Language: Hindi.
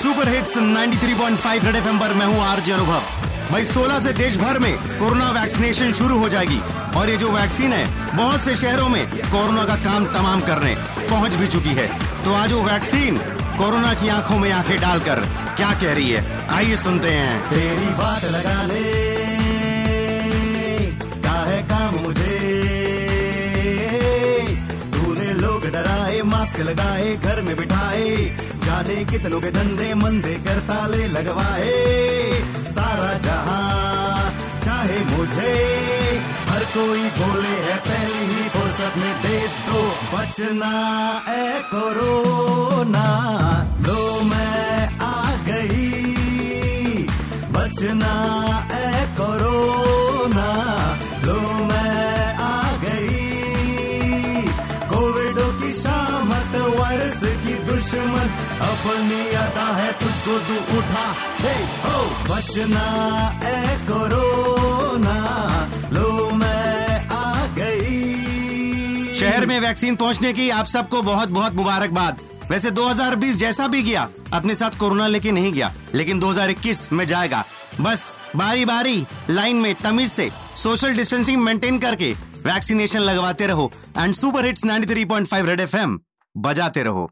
सुपर हिट्स 93.5 रेड एफएम पर मैं हूँ आरजे अनुभव। भाई 16 से देश भर में कोरोना वैक्सीनेशन शुरू हो जाएगी। और ये जो वैक्सीन है, बहुत से शहरों में कोरोना का काम तमाम करने पहुँच भी चुकी है। तो आज वो वैक्सीन कोरोना की आँखों में आँखें डालकर क्या कह रही है? आइए सुनते हैं। तेरी बात लगाने मास्क लगाए, घर में बिठाए। जाने कितनों के धंधे मंदे कर ताले लगवाए। सारा जहाँ चाहे मुझे, हर कोई बोले है, पहली ही फुर्सत में दे दो। बचना ए कोरोना, लो मैं आ गई। बचना अपनी आता है तुझको तू उठा। हे हो बचना ए कोरोना। लो, मैं आ गई। शहर में वैक्सीन पहुँचने की आप सबको बहुत बहुत मुबारकबाद। वैसे 2020 जैसा भी गया, अपने साथ कोरोना लेके नहीं गया, लेकिन 2021 में जाएगा। बस बारी बारी लाइन में, तमीज से, सोशल डिस्टेंसिंग मेंटेन करके, वैक्सीनेशन लगवाते रहो। And super hits 93.5 red FM बजाते रहो।